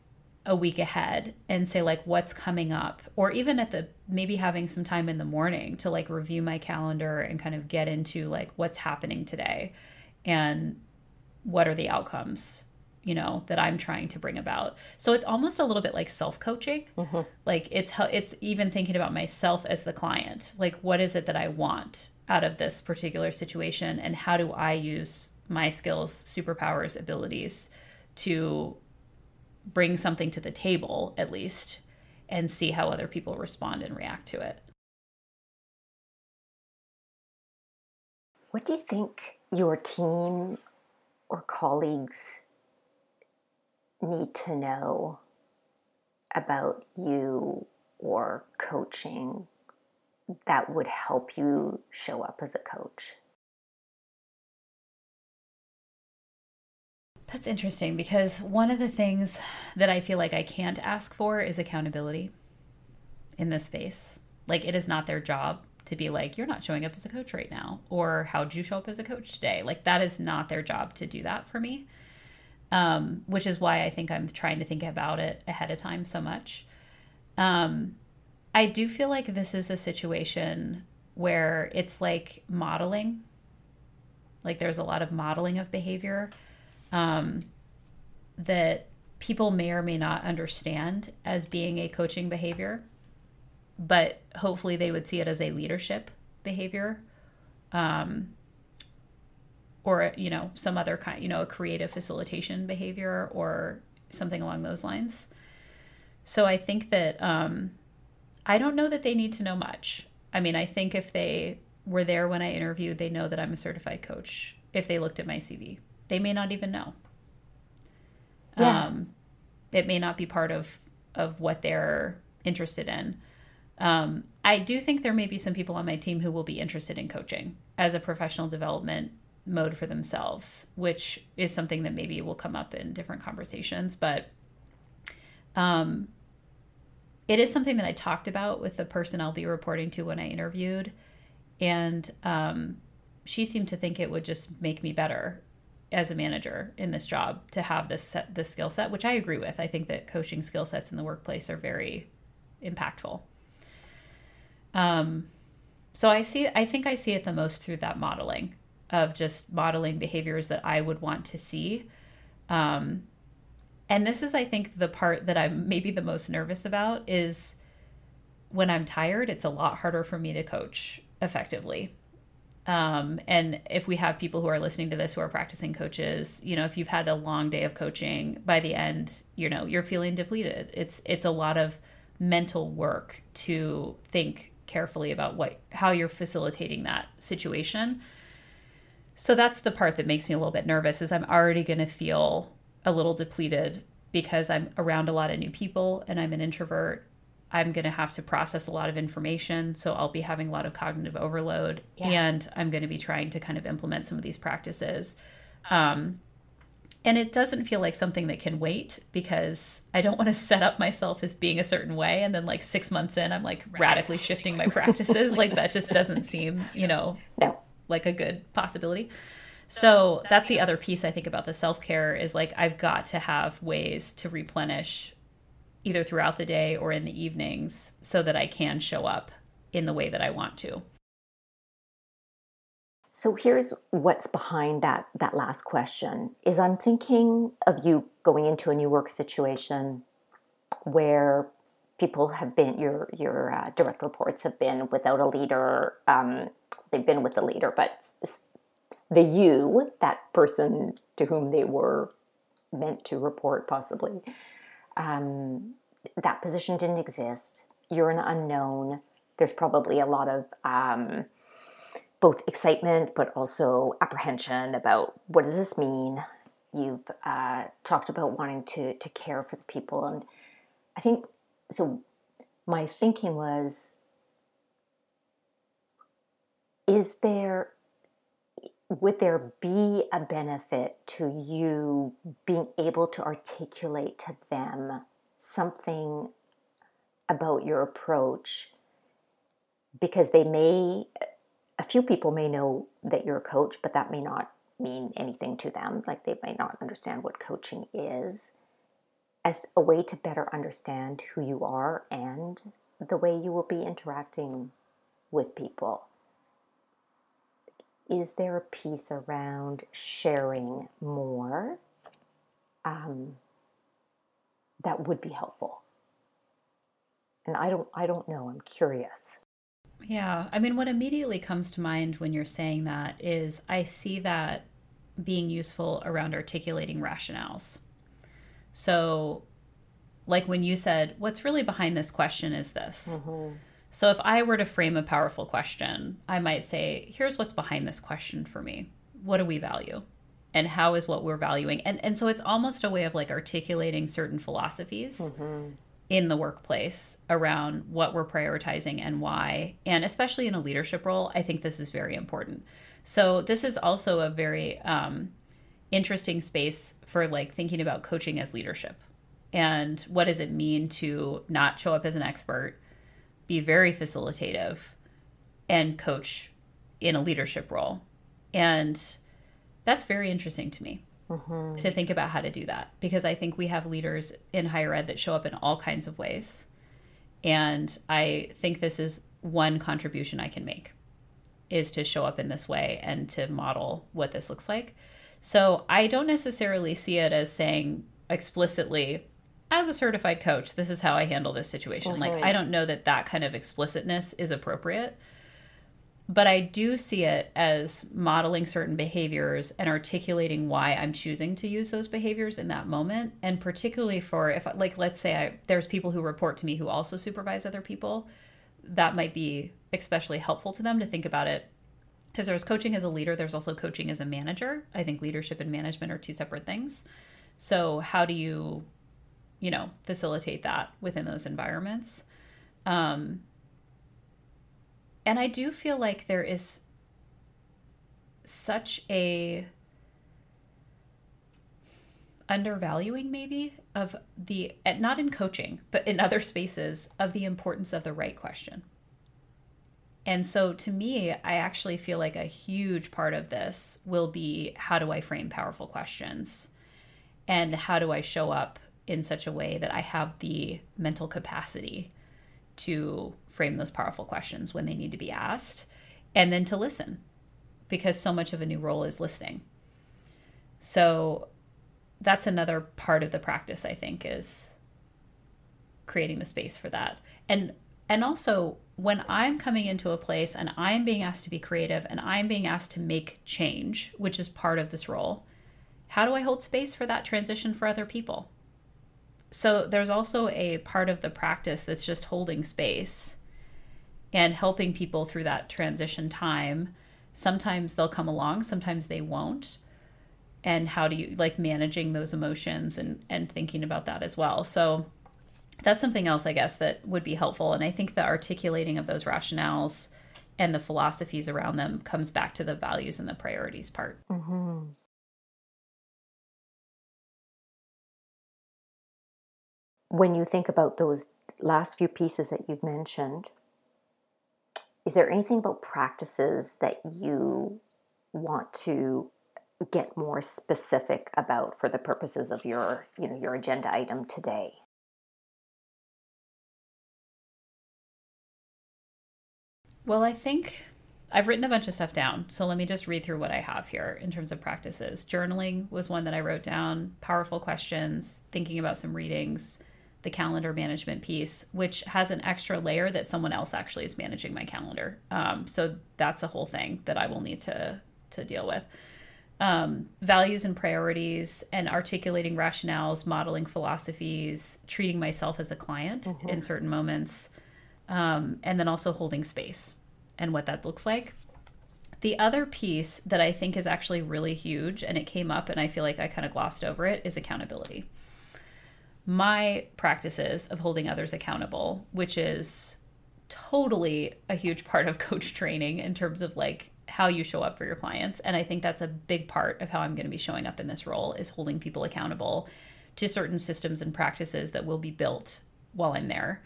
a week ahead and say like what's coming up? Or even at the maybe having some time in the morning to like review my calendar and kind of get into like what's happening today and what are the outcomes you know that i'm trying to bring about. So it's almost a little bit like self-coaching. Mm-hmm. like it's it's even thinking about myself as the client. Like what is it that i want out of this particular situation? And how do I use my skills, superpowers, abilities to bring something to the table at least and see how other people respond and react to it. What do you think your team or colleagues need to know about you or coaching that would help you show up as a coach? That's interesting because one of the things that I feel like I can't ask for is accountability in this space. Like, it is not their job to be like, you're not showing up as a coach right now, or how'd you show up as a coach today? Like, that is not their job to do that for me. Um, which is why I think I'm trying to think about it ahead of time so much. Um, I do feel like this is a situation where it's like modeling. Like there's a lot of modeling of behavior um, that people may or may not understand as being a coaching behavior, but hopefully they would see it as a leadership behavior. Um, or you know some other kind you know a creative facilitation behavior or something along those lines so i think that um, I don't know that they need to know much. I mean, I think if they were there when I interviewed, they know that I'm a certified coach. If they looked at my CV, they may not even know. Yeah. Um, it may not be part of of what they're interested in. Um, I do think there may be some people on my team who will be interested in coaching as a professional development mode for themselves, which is something that maybe will come up in different conversations. But um, it is something that I talked about with the person I'll be reporting to when I interviewed. And um, she seemed to think it would just make me better as a manager in this job to have this set, this skill set, which I agree with. I think that coaching skill sets in the workplace are very impactful. Um, so I see, I think I see it the most through that modeling of just modeling behaviors that I would want to see. Um, and this is, I think, the part that I'm maybe the most nervous about is when I'm tired, it's a lot harder for me to coach effectively. Um, and if we have people who are listening to this who are practicing coaches, you know, if you've had a long day of coaching, by the end, you know, you're feeling depleted. It's it's a lot of mental work to think carefully about what how you're facilitating that situation. So that's the part that makes me a little bit nervous is I'm already going to feel a little depleted because I'm around a lot of new people and I'm an introvert. I'm going to have to process a lot of information, so I'll be having a lot of cognitive overload yeah. and I'm going to be trying to kind of implement some of these practices. Um, and it doesn't feel like something that can wait because I don't want to set up myself as being a certain way and then like 6 months in I'm like radically shifting my practices like that just doesn't seem, you know, no. like a good possibility. So that's the other piece I think about the self-care is like I've got to have ways to replenish either throughout the day or in the evenings so that I can show up in the way that I want to. So here's what's behind that that last question is I'm thinking of you going into a new work situation where people have been your your uh, direct reports have been without a leader um, they've been with the leader but the you that person to whom they were meant to report possibly um, that position didn't exist you're an unknown there's probably a lot of um, both excitement but also apprehension about what does this mean. You've uh, talked about wanting to to care for the people, and I think so. My thinking was: Is there would there be a benefit to you being able to articulate to them something about your approach because they may a few people may know that you're a coach, but that may not mean anything to them. Like they might not understand what coaching is as a way to better understand who you are and the way you will be interacting with people. Is there a piece around sharing more um, that would be helpful? And I don't, I don't know. I'm curious. Yeah. I mean, what immediately comes to mind when you're saying that is I see that being useful around articulating rationales. So, like when you said, what's really behind this question is this. Mm-hmm. So, if I were to frame a powerful question, I might say, here's what's behind this question for me. What do we value? And how is what we're valuing? And, and so it's almost a way of like articulating certain philosophies mm-hmm in the workplace around what we're prioritizing and why. And especially in a leadership role, I think this is very important. So, this is also a very um, interesting space for like thinking about coaching as leadership. And what does it mean to not show up as an expert, be very facilitative, and coach in a leadership role? And that's very interesting to me mm-hmm. to think about how to do that because I think we have leaders in higher ed that show up in all kinds of ways. And I think this is one contribution I can make is to show up in this way and to model what this looks like. So I don't necessarily see it as saying explicitly, as a certified coach, this is how I handle this situation. Mm-hmm. Like, I don't know that that kind of explicitness is appropriate but I do see it as modeling certain behaviors and articulating why I'm choosing to use those behaviors in that moment. And particularly for if, like, let's say I, there's people who report to me who also supervise other people, that might be especially helpful to them to think about it. Because there's coaching as a leader, there's also coaching as a manager. I think leadership and management are two separate things. So, how do you, you know, facilitate that within those environments? Um, and I do feel like there is such a undervaluing maybe of the not in coaching but in other spaces of the importance of the right question and so to me i actually feel like a huge part of this will be how do i frame powerful questions and how do i show up in such a way that i have the mental capacity to frame those powerful questions when they need to be asked and then to listen because so much of a new role is listening. So that's another part of the practice i think is creating the space for that. And and also when i'm coming into a place and i'm being asked to be creative and i'm being asked to make change which is part of this role how do i hold space for that transition for other people so there's also a part of the practice that's just holding space and helping people through that transition time. Sometimes they'll come along sometimes they won't. And how do you like managing those emotions and and thinking about that as well. So that's something else i guess that would be helpful. And i think the articulating of those rationales and the philosophies around them comes back to the values and the priorities part. Mm-hmm. When you think about those last few pieces that you've mentioned is there anything about practices that you want to get more specific about for the purposes of your you know your agenda item today? Well i think i've written a bunch of stuff down so let me just read through what i have here in terms of practices. Journaling was one that i wrote down powerful questions thinking about some readings the calendar management piece which has an extra layer that someone else actually is managing my calendar um, so that's a whole thing that i will need to to deal with um, values and priorities and articulating rationales, modeling philosophies, treating myself as a client mm-hmm. in certain moments, um, and then also holding space and what that looks like. The other piece that I think is actually really huge, and it came up and I feel like I kind of glossed over it, is accountability. My practices of holding others accountable, which is totally a huge part of coach training in terms of like how you show up for your clients. And i think that's a big part of how i'm going to be showing up in this role is holding people accountable to certain systems and practices that will be built while i'm there.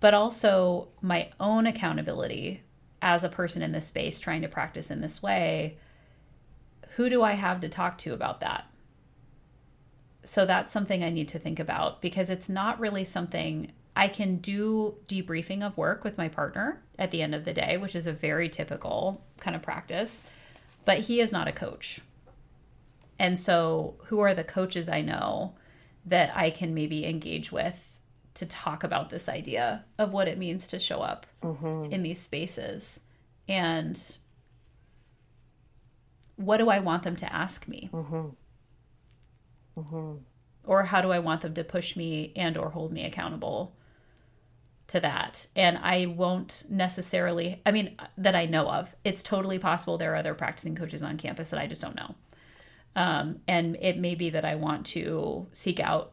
But also my own accountability as a person in this space trying to practice in this way. Who do i have to talk to about that so that's something i need to think about because it's not really something I can do debriefing of work with my partner at the end of the day, which is a very typical kind of practice, but he is not a coach. And so, who are the coaches I know that I can maybe engage with to talk about this idea of what it means to show up mm-hmm. in these spaces? And what do I want them to ask me? Mm-hmm. Mm-hmm. Or how do I want them to push me and or hold me accountable to that and i won't necessarily i mean that i know of it's totally possible there are other practicing coaches on campus that i just don't know um, and it may be that i want to seek out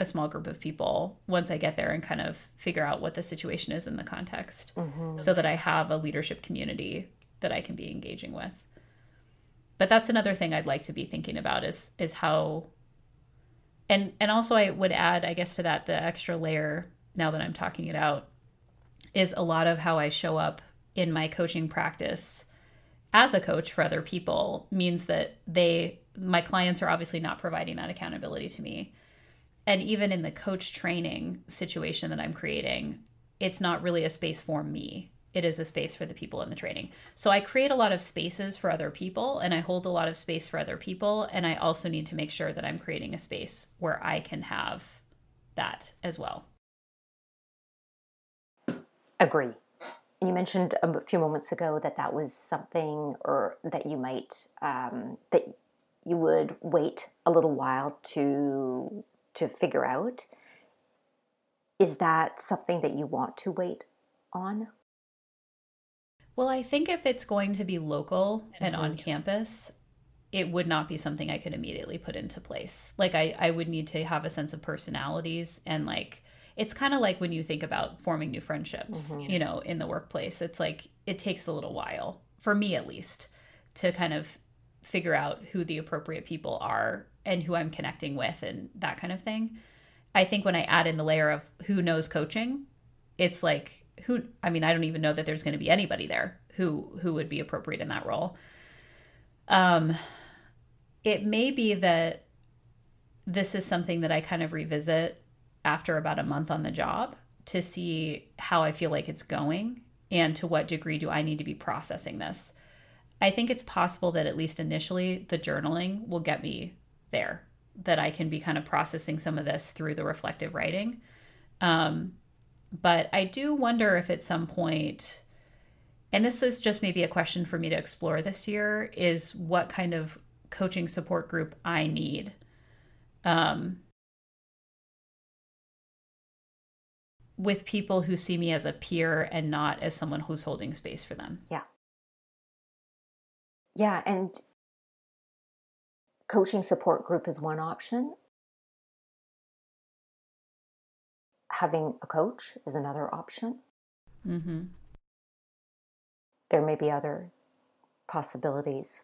a small group of people once i get there and kind of figure out what the situation is in the context mm-hmm. so that i have a leadership community that i can be engaging with but that's another thing i'd like to be thinking about is is how and and also i would add i guess to that the extra layer now that I'm talking it out, is a lot of how I show up in my coaching practice as a coach for other people means that they my clients are obviously not providing that accountability to me. And even in the coach training situation that I'm creating, it's not really a space for me. It is a space for the people in the training. So I create a lot of spaces for other people and I hold a lot of space for other people. And I also need to make sure that I'm creating a space where I can have that as well. Agree. And you mentioned a few moments ago that that was something, or that you might um, that you would wait a little while to to figure out. Is that something that you want to wait on? Well, I think if it's going to be local mm-hmm. and on campus, it would not be something I could immediately put into place. Like I, I would need to have a sense of personalities and like it's kind of like when you think about forming new friendships, mm-hmm. you know, in the workplace. It's like it takes a little while, for me at least, to kind of figure out who the appropriate people are and who I'm connecting with and that kind of thing. I think when I add in the layer of who knows coaching, it's like who I mean, I don't even know that there's going to be anybody there who who would be appropriate in that role. Um it may be that this is something that I kind of revisit after about a month on the job to see how I feel like it's going and to what degree do I need to be processing this. I think it's possible that at least initially the journaling will get me there, that I can be kind of processing some of this through the reflective writing. Um, but I do wonder if at some point, and this is just maybe a question for me to explore this year, is what kind of coaching support group I need. Um, with people who see me as a peer and not as someone who's holding space for them. Yeah. Yeah, and coaching support group is one option. Having a coach is another option. Mm-hmm. There may be other possibilities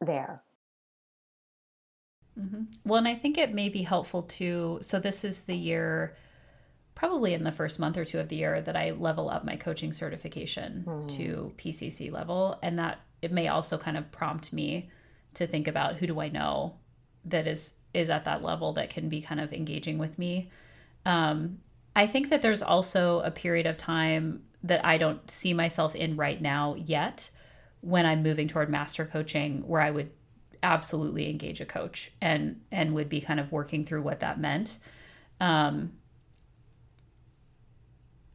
there. Mm-hmm. Well, and I think it may be helpful to. So, this is the year, probably in the first month or two of the year, that I level up my coaching certification mm-hmm. to PCC level. And that it may also kind of prompt me to think about who do I know that is is at that level that can be kind of engaging with me. Um, I think that there's also a period of time that I don't see myself in right now yet when I'm moving toward master coaching where I would absolutely engage a coach and and would be kind of working through what that meant. Um,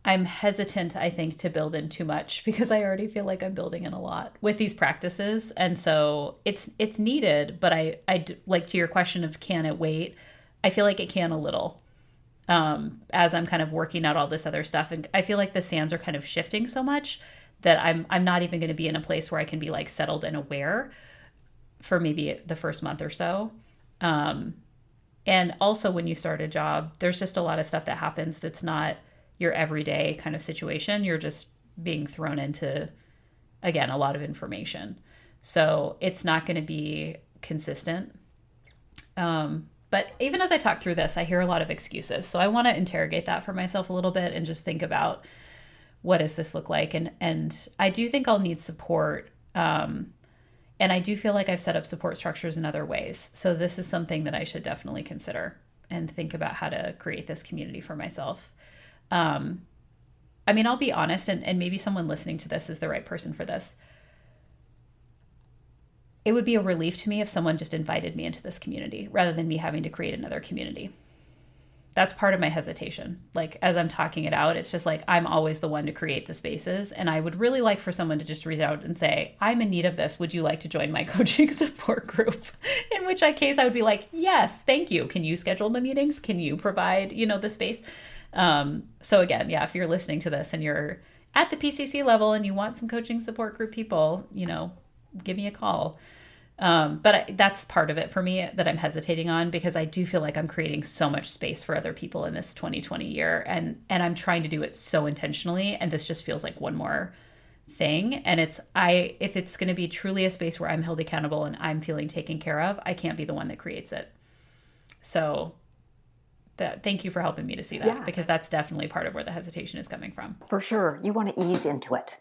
I'm hesitant, I think, to build in too much because I already feel like I'm building in a lot with these practices, and so it's it's needed. But I I like to your question of can it wait? I feel like it can a little um, as I'm kind of working out all this other stuff, and I feel like the sands are kind of shifting so much that I'm I'm not even going to be in a place where I can be like settled and aware for maybe the first month or so. Um, and also when you start a job, there's just a lot of stuff that happens that's not your everyday kind of situation. You're just being thrown into again a lot of information. So it's not going to be consistent. Um, but even as I talk through this, I hear a lot of excuses. So I want to interrogate that for myself a little bit and just think about what does this look like? And and i do think i'll need support um, and i do feel like i've set up support structures in other ways. So this is something that i should definitely consider and think about how to create this community for myself. Um, i mean i'll be honest and, and maybe someone listening to this is the right person for this it would be a relief to me if someone just invited me into this community rather than me having to create another community that's part of my hesitation. Like as I'm talking it out, it's just like I'm always the one to create the spaces. And I would really like for someone to just reach out and say, I'm in need of this. Would you like to join my coaching support group? in which case I would be like, yes, thank you. Can you schedule the meetings? Can you provide, you know, the space? Um, so again, yeah, if you're listening to this and you're at the PCC level and you want some coaching support group people, you know, give me a call. Um, but I, that's part of it for me that I'm hesitating on because I do feel like I'm creating so much space for other people in this 2020 year, and and I'm trying to do it so intentionally, and this just feels like one more thing. And it's I if it's going to be truly a space where I'm held accountable and I'm feeling taken care of, I can't be the one that creates it. So that thank you for helping me to see that yeah. because that's definitely part of where the hesitation is coming from. For sure, you want to ease into it.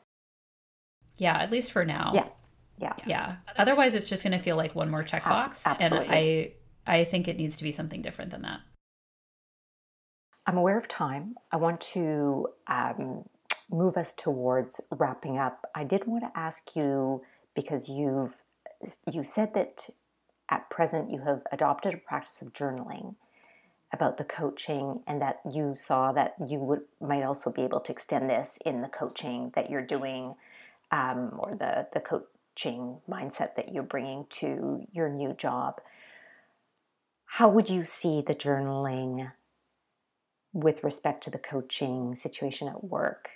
Yeah, at least for now. Yeah. Yeah. Yeah. Otherwise, it's just going to feel like one more checkbox. Absolutely. And I, I think it needs to be something different than that. I'm aware of time. I want to um, move us towards wrapping up. I did want to ask you because you've you said that at present you have adopted a practice of journaling about the coaching and that you saw that you would might also be able to extend this in the coaching that you're doing um, or the the coach coaching mindset that you're bringing to your new job, how would you see the journaling with respect to the coaching situation at work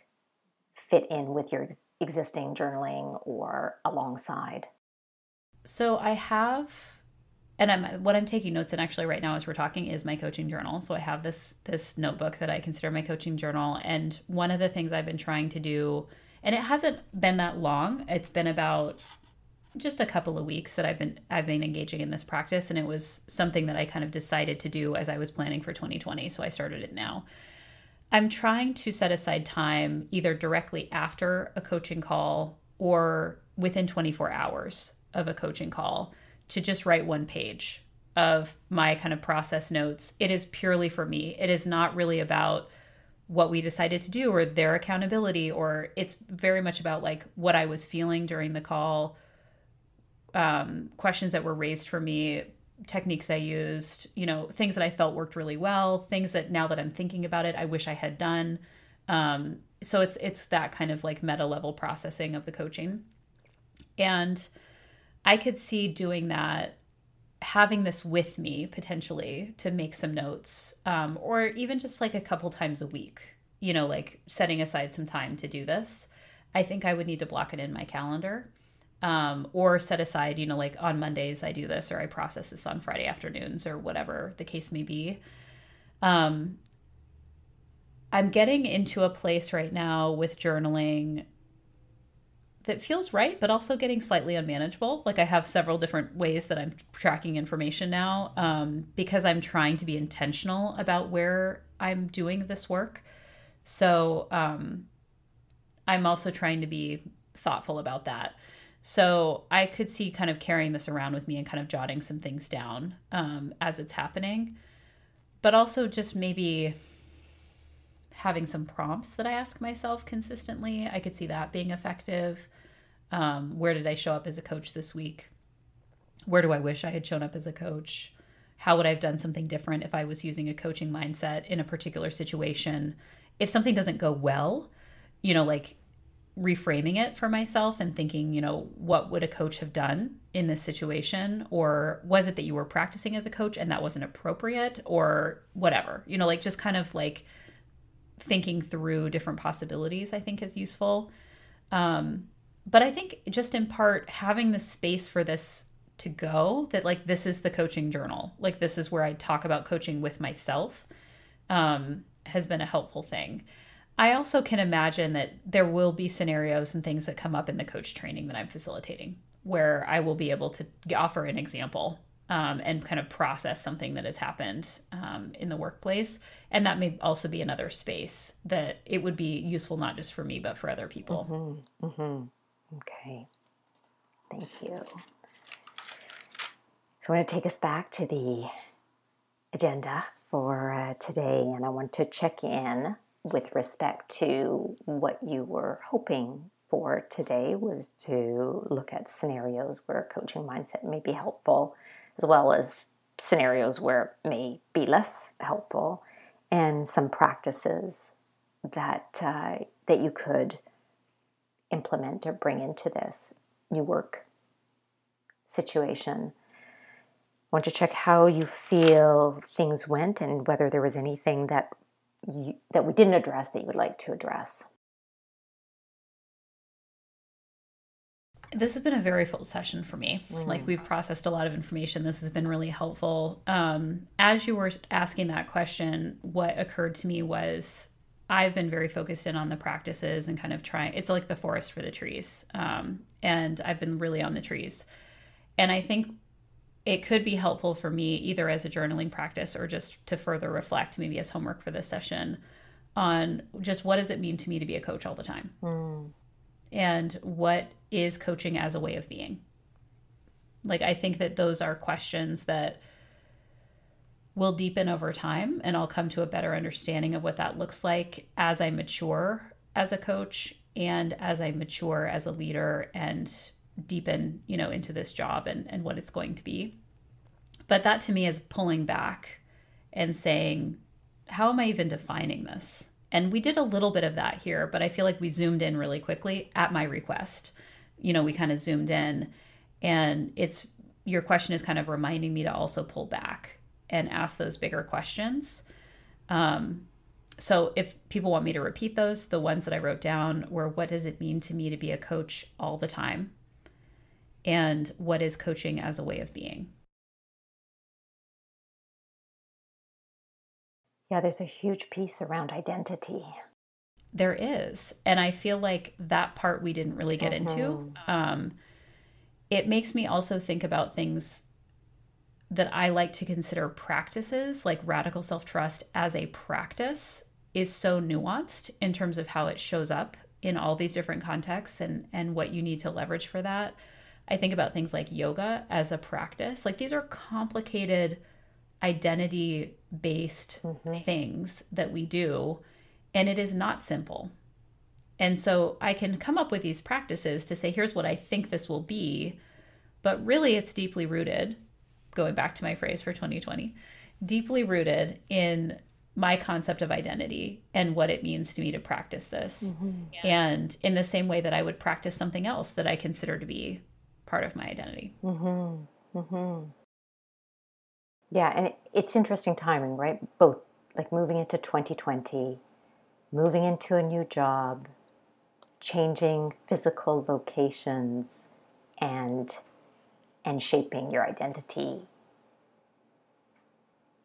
fit in with your ex- existing journaling or alongside? So I have and I'm what I'm taking notes in actually right now as we're talking is my coaching journal. So I have this this notebook that I consider my coaching journal and one of the things I've been trying to do and it hasn't been that long. It's been about just a couple of weeks that I've been I've been engaging in this practice and it was something that I kind of decided to do as I was planning for 2020 so I started it now. I'm trying to set aside time either directly after a coaching call or within 24 hours of a coaching call to just write one page of my kind of process notes. It is purely for me. It is not really about what we decided to do or their accountability or it's very much about like what I was feeling during the call um, questions that were raised for me techniques I used, you know, things that I felt worked really well, things that now that I'm thinking about it, I wish I had done. Um, so it's it's that kind of like meta level processing of the coaching. And I could see doing that having this with me potentially to make some notes um, or even just like a couple times a week you know like setting aside some time to do this i think i would need to block it in my calendar. Um, or set aside you know like on mondays i do this or i process this on friday afternoons or whatever the case may be. Um, i'm getting into a place right now with journaling that feels right, but also getting slightly unmanageable. Like I have several different ways that I'm tracking information now um, because I'm trying to be intentional about where I'm doing this work. So um, I'm also trying to be thoughtful about that. So I could see kind of carrying this around with me and kind of jotting some things down um, as it's happening, but also just maybe having some prompts that I ask myself consistently. I could see that being effective. Um, where did I show up as a coach this week? Where do I wish I had shown up as a coach? How would I have done something different if I was using a coaching mindset in a particular situation? If something doesn't go well, you know, like reframing it for myself and thinking, you know, what would a coach have done in this situation? Or was it that you were practicing as a coach and that wasn't appropriate or whatever? You know, like just kind of like thinking through different possibilities, I think is useful. Um, but I think just in part having the space for this to go that like this is the coaching journal like this is where i talk about coaching with myself um, has been a helpful thing i also can imagine that there will be scenarios and things that come up in the coach training that i'm facilitating where i will be able to offer an example um, and kind of process something that has happened um, in the workplace and that may also be another space that it would be useful not just for me but for other people mm-hmm. Mm-hmm. Okay, thank you. So I want to take us back to the agenda for uh, today, and I want to check in with respect to what you were hoping for today was to look at scenarios where coaching mindset may be helpful, as well as scenarios where it may be less helpful, and some practices that uh, that you could implement or bring into this new work situation. I want to check how you feel things went and whether there was anything that you, that we didn't address that you would like to address. This has been a very full session for me. Mm. Like we've processed a lot of information. This has been really helpful. Um, as you were asking that question, what occurred to me was I've been very focused in on the practices and kind of trying. It's like the forest for the trees, um, and I've been really on the trees. And I think it could be helpful for me either as a journaling practice or just to further reflect, maybe as homework for this session, on just what does it mean to me to be a coach all the time, mm. and what is coaching as a way of being. Like I think that those are questions that will deepen over time and I'll come to a better understanding of what that looks like as I mature as a coach and as I mature as a leader and deepen, you know, into this job and, and what it's going to be. But that to me is pulling back and saying, how am I even defining this? And we did a little bit of that here, but I feel like we zoomed in really quickly at my request. You know, we kind of zoomed in and it's your question is kind of reminding me to also pull back and ask those bigger questions. Um, so if people want me to repeat those, the ones that I wrote down were what does it mean to me to be a coach all the time? And what is coaching as a way of being? Yeah, there's a huge piece around identity. There is. And I feel like that part we didn't really get mm-hmm. into. Um, it makes me also think about things that I like to consider practices, like radical self trust as a practice, is so nuanced in terms of how it shows up in all these different contexts and, and what you need to leverage for that. I think about things like yoga as a practice. Like these are complicated identity based mm-hmm. things that we do, and it is not simple. And so I can come up with these practices to say, here's what I think this will be. But really, it's deeply rooted, going back to my phrase for 2020, deeply rooted in my concept of identity and what it means to me to practice this. Mm-hmm. Yeah. And in the same way that I would practice something else that I consider to be part of my identity. Mm-hmm. Mm-hmm. Yeah, and it's interesting timing, right? Both like moving into 2020, moving into a new job, changing physical locations and and shaping your identity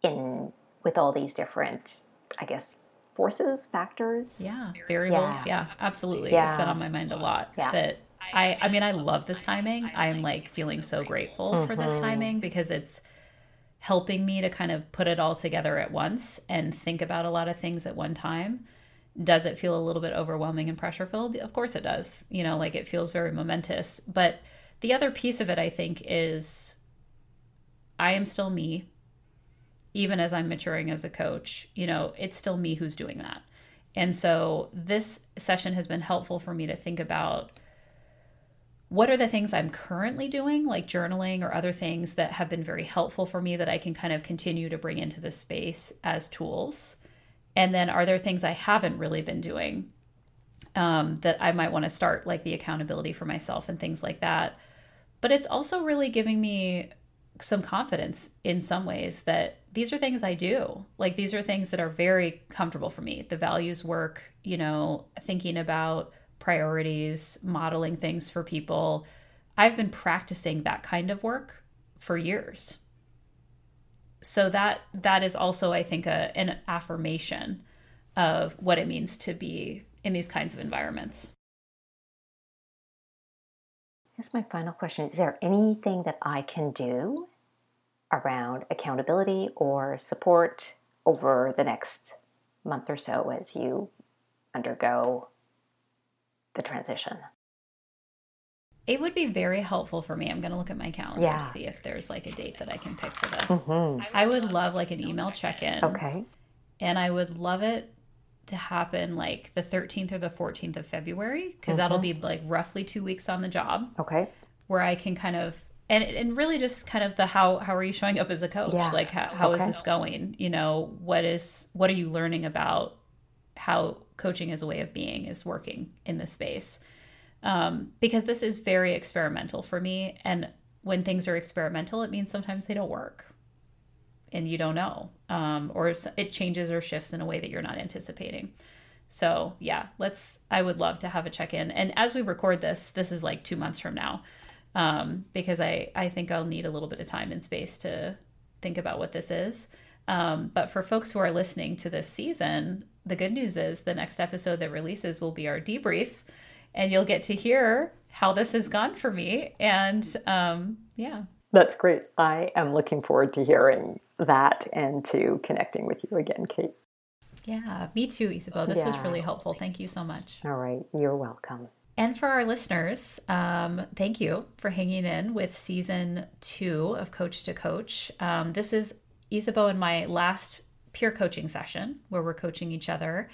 in with all these different i guess forces factors yeah variables yeah, yeah absolutely yeah. it's been on my mind a lot yeah. that i i mean i love this timing i'm like feeling so grateful mm-hmm. for this mm-hmm. timing because it's helping me to kind of put it all together at once and think about a lot of things at one time does it feel a little bit overwhelming and pressure filled? Of course it does. You know, like it feels very momentous. But the other piece of it, I think, is I am still me. Even as I'm maturing as a coach, you know, it's still me who's doing that. And so this session has been helpful for me to think about what are the things I'm currently doing, like journaling or other things that have been very helpful for me that I can kind of continue to bring into this space as tools and then are there things I haven't really been doing um, that I might want to start, like the accountability for myself and things like that. But it's also really giving me some confidence in some ways that these are things I do. Like these are things that are very comfortable for me. The values work, you know, thinking about priorities, modeling things for people. I've been practicing that kind of work for years so that that is also i think a, an affirmation of what it means to be in these kinds of environments Here's my final question is there anything that i can do around accountability or support over the next month or so as you undergo the transition it would be very helpful for me. I'm going to look at my calendar yeah. to see if there's like a date that I can pick for this. Mm-hmm. I would love like an email check in. Okay. And I would love it to happen like the 13th or the 14th of February because mm-hmm. that'll be like roughly two weeks on the job. Okay. Where I can kind of and and really just kind of the how how are you showing up as a coach? Yeah. Like how, how okay. is this going? You know, what is what are you learning about how coaching as a way of being is working in this space? um, because this is very experimental for me. And when things are experimental, it means sometimes they don't work and you don't know, um, or it changes or shifts in a way that you're not anticipating. So, yeah, let's, I would love to have a check in. And as we record this, this is like two months from now, um, because I, I think I'll need a little bit of time and space to think about what this is. Um, but for folks who are listening to this season, the good news is the next episode that releases will be our debrief and you'll get to hear how this has gone for me. And um, yeah. That's great. I am looking forward to hearing that and to connecting with you again, Kate. Yeah, me too, Isabeau. This yeah. was really helpful. Thank you so much. All right. You're welcome. And for our listeners, um, thank you for hanging in with season two of Coach to Coach. Um, this is Isabeau and my last peer coaching session where we're coaching each other.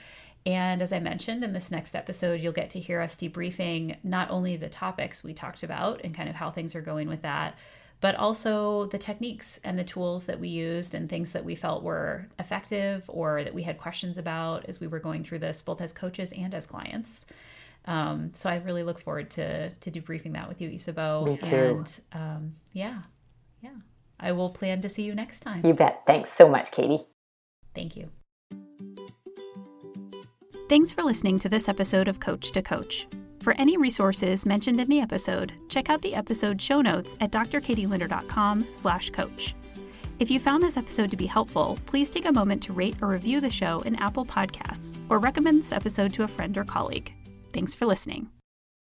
And as I mentioned in this next episode, you'll get to hear us debriefing not only the topics we talked about and kind of how things are going with that, but also the techniques and the tools that we used and things that we felt were effective or that we had questions about as we were going through this, both as coaches and as clients. Um, so I really look forward to to debriefing that with you, Isabeau. Me too. And um, yeah, yeah, I will plan to see you next time. You bet. Thanks so much, Katie. Thank you. Thanks for listening to this episode of Coach to Coach. For any resources mentioned in the episode, check out the episode show notes at drkatielinder.com slash coach. If you found this episode to be helpful, please take a moment to rate or review the show in Apple Podcasts or recommend this episode to a friend or colleague. Thanks for listening.